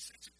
sense of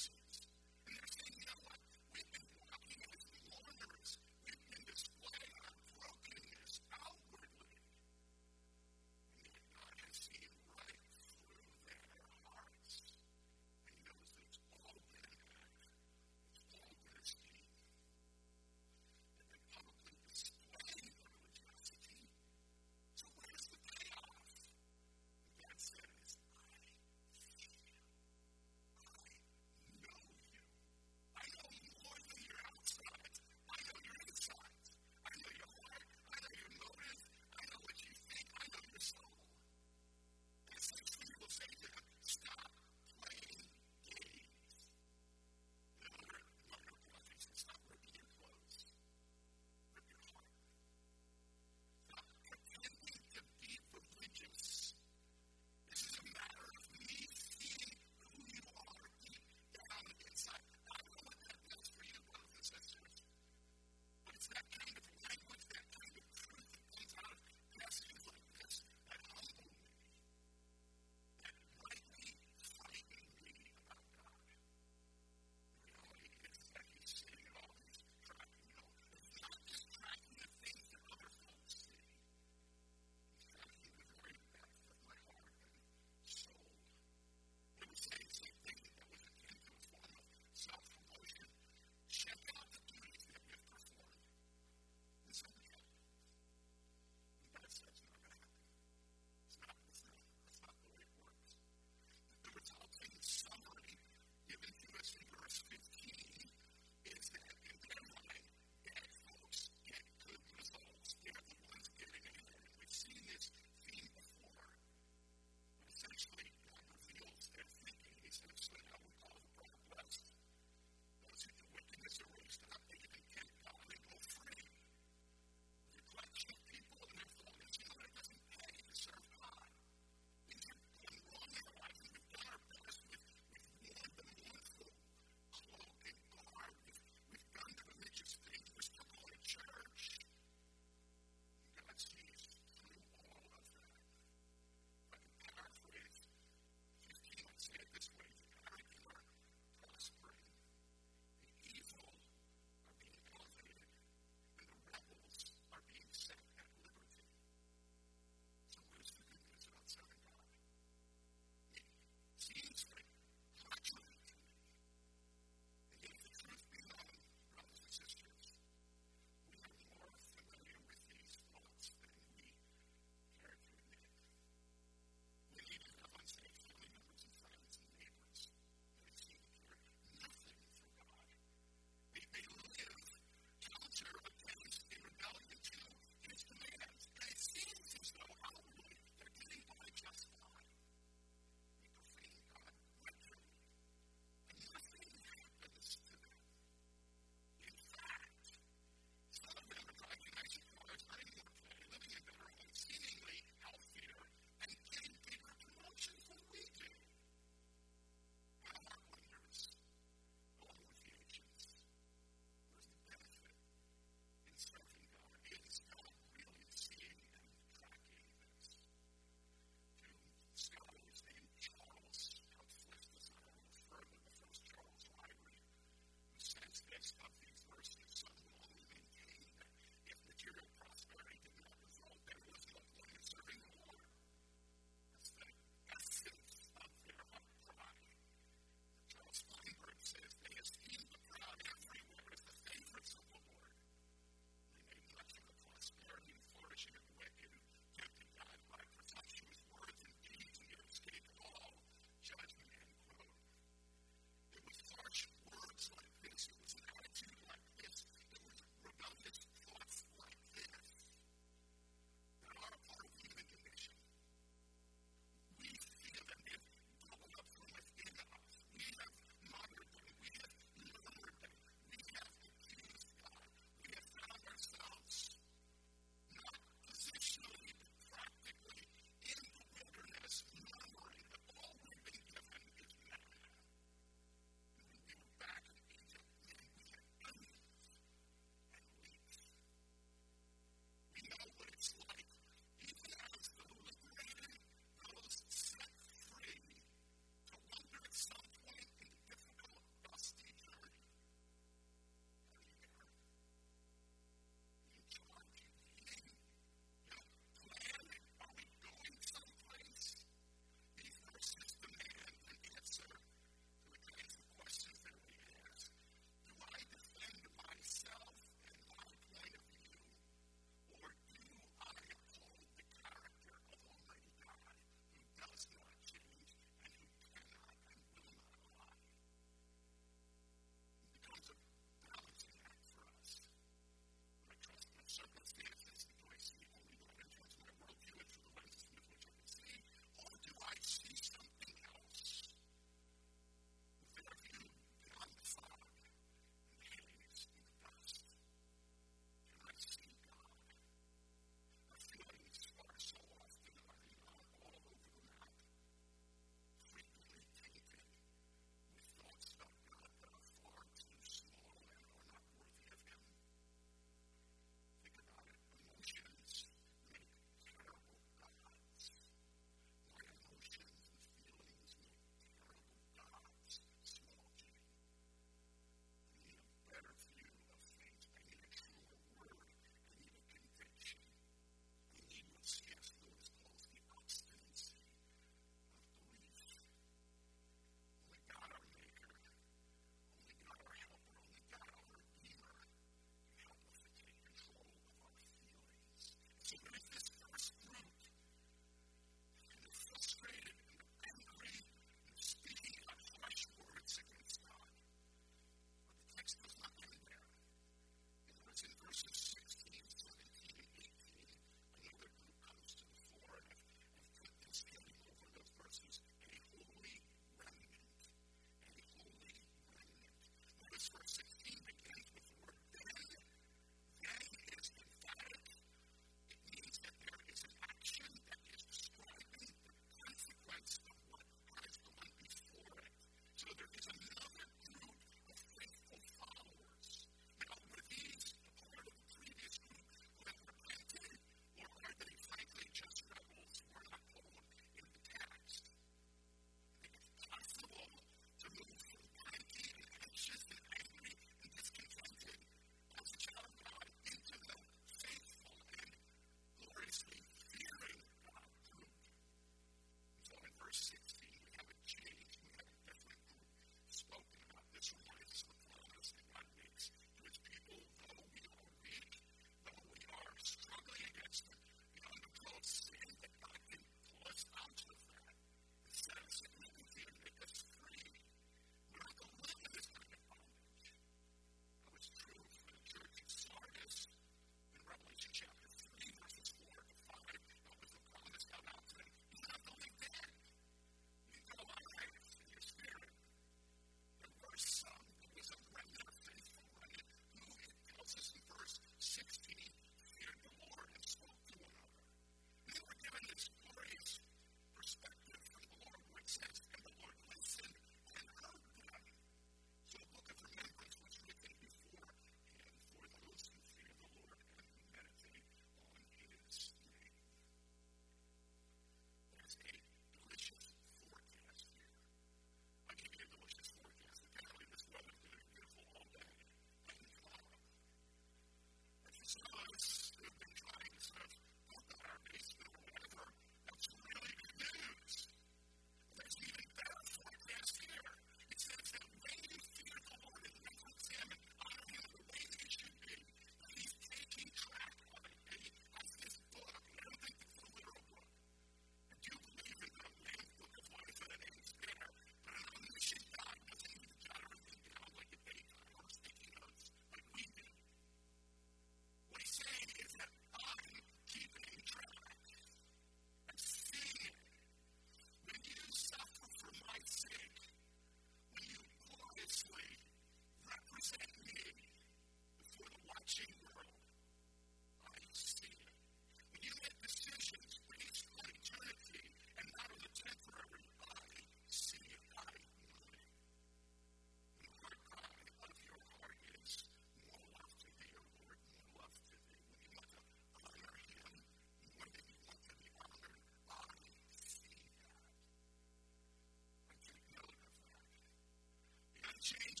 change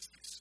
is.